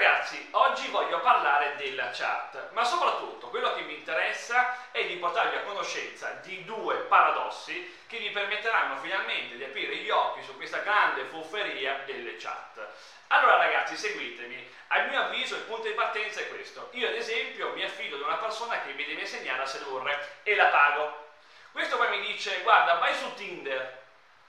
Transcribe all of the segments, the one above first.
ragazzi, oggi voglio parlare della chat, ma soprattutto quello che mi interessa è di portarvi a conoscenza di due paradossi che vi permetteranno finalmente di aprire gli occhi su questa grande fufferia delle chat. Allora ragazzi, seguitemi. A mio avviso il punto di partenza è questo. Io ad esempio mi affido ad una persona che mi deve insegnare a sedurre e la pago. Questo poi mi dice, guarda, vai su Tinder,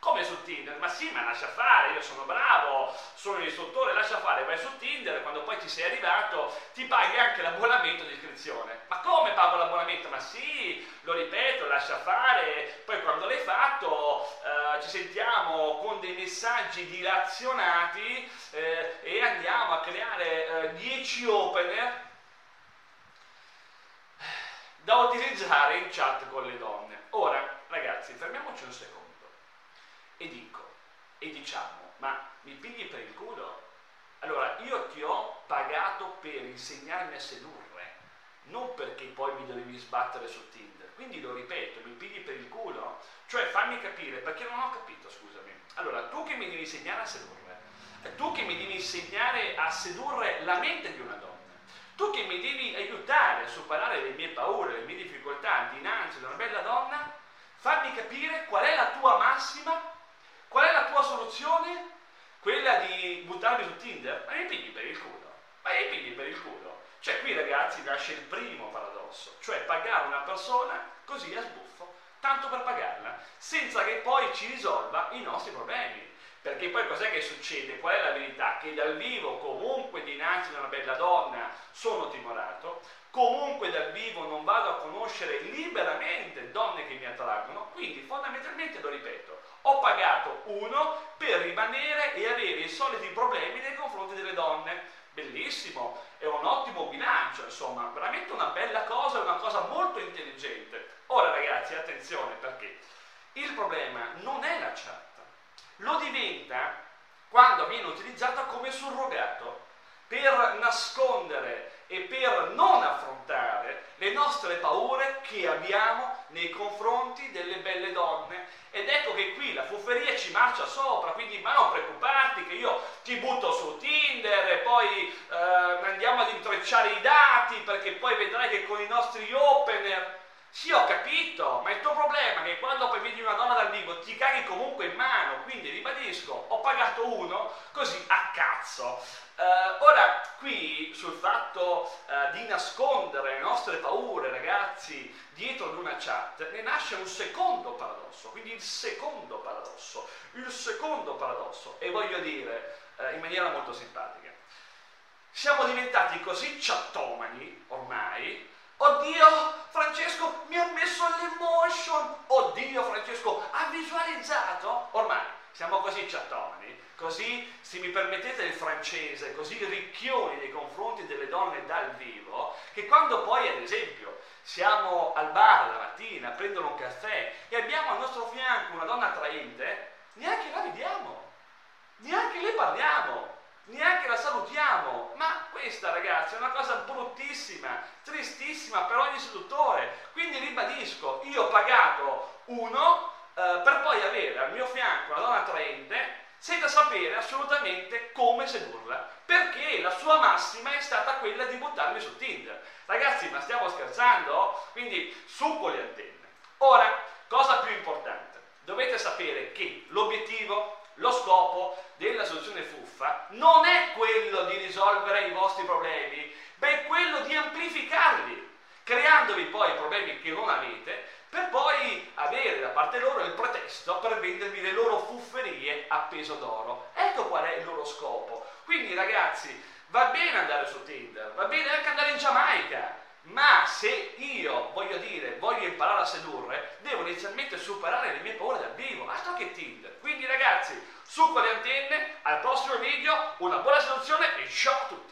come su Tinder? Ma sì, ma lascia fare, io sono bravo, sono l'istruttore, lascia fare, vai su Tinder, quando poi ci sei arrivato ti paghi anche l'abbonamento di iscrizione. Ma come pago l'abbonamento? Ma sì, lo ripeto, lascia fare, poi quando l'hai fatto eh, ci sentiamo con dei messaggi dilazionati eh, e andiamo a creare 10 eh, opener da utilizzare in chat con le donne. Ora, ragazzi, fermiamoci un secondo e dico, e diciamo, ma mi pigli per il culo? Allora, io ti ho pagato per insegnarmi a sedurre, non perché poi mi dovevi sbattere su Tinder. Quindi lo ripeto, mi pigli per il culo? Cioè, fammi capire, perché non ho capito, scusami. Allora, tu che mi devi insegnare a sedurre, tu che mi devi insegnare a sedurre la mente di una donna, tu che mi devi aiutare a superare le mie paure, le mie difficoltà dinanzi ad una bella donna, fammi capire qual è la tua massima Qual è la tua soluzione? Quella buttarmi su Tinder? Ma mi pigli per il culo. Ma mi pigli per il culo. Cioè qui ragazzi nasce il primo paradosso, cioè pagare una persona così a sbuffo, tanto per pagarla, senza che poi ci risolva i nostri problemi. Perché poi cos'è che succede? Qual è la verità? Che dal vivo comunque dinanzi a una bella donna sono timorato, comunque dal vivo non vado a conoscere liberamente donne che mi attraggono, quindi fondamentalmente lo ripeto, ho pagato uno per rimanere e avere i soliti problemi nei confronti delle donne. Bellissimo, è un ottimo bilancio, insomma, veramente una bella cosa, una cosa molto intelligente. Ora ragazzi, attenzione perché il problema non è la chat, lo diventa quando viene utilizzata come surrogato per nascondere e per non affrontare le nostre paure che abbiamo nei confronti delle belle donne. Ed ecco che qui la fufferia ci marcia sopra, quindi ma non preoccuparti che io ti butto su Tinder e poi eh, andiamo ad intrecciare i dati perché poi vedrai che con i nostri opener sì, ho capito, ma il tuo problema è che quando poi vedi una donna dal vivo ti caghi comunque in mano, quindi ribadisco, ho pagato uno così a cazzo. Uh, ora, qui sul fatto uh, di nascondere le nostre paure, ragazzi, dietro ad una chat, ne nasce un secondo paradosso, quindi il secondo paradosso, il secondo paradosso, e voglio dire uh, in maniera molto simpatica. Siamo diventati così chattomani ormai Oddio, Francesco mi ha messo l'emotion. Oddio, Francesco ha visualizzato. Ormai siamo così chattomani, così, se mi permettete il francese, così ricchioni nei confronti delle donne dal vivo, che quando poi, ad esempio, siamo al bar la mattina a prendere un caffè e abbiamo al nostro fianco una donna attraente, neanche la vediamo, neanche le parliamo neanche la salutiamo. Ma questa, ragazzi, è una cosa bruttissima, tristissima per ogni seduttore. Quindi ribadisco, io ho pagato uno eh, per poi avere al mio fianco una donna attraente senza sapere assolutamente come sedurla, perché la sua massima è stata quella di buttarmi su Tinder. Ragazzi, ma stiamo scherzando? Quindi su con le antenne. Ora, cosa più importante? Dovete sapere che l'obiettivo lo scopo della soluzione fuffa non è quello di risolvere i vostri problemi, ma è quello di amplificarli, creandovi poi problemi che non avete, per poi avere da parte loro il pretesto per vendervi le loro fufferie a peso d'oro. Ecco qual è il loro scopo. Quindi ragazzi, va bene andare su Tinder, va bene anche andare in Giamaica, ma se io voglio dire, voglio imparare a sedurre, devo inizialmente superare le mie paure dal vivo, altro che Tinder. Quindi ragazzi, su con antenne, al prossimo video, una buona seduzione e ciao a tutti!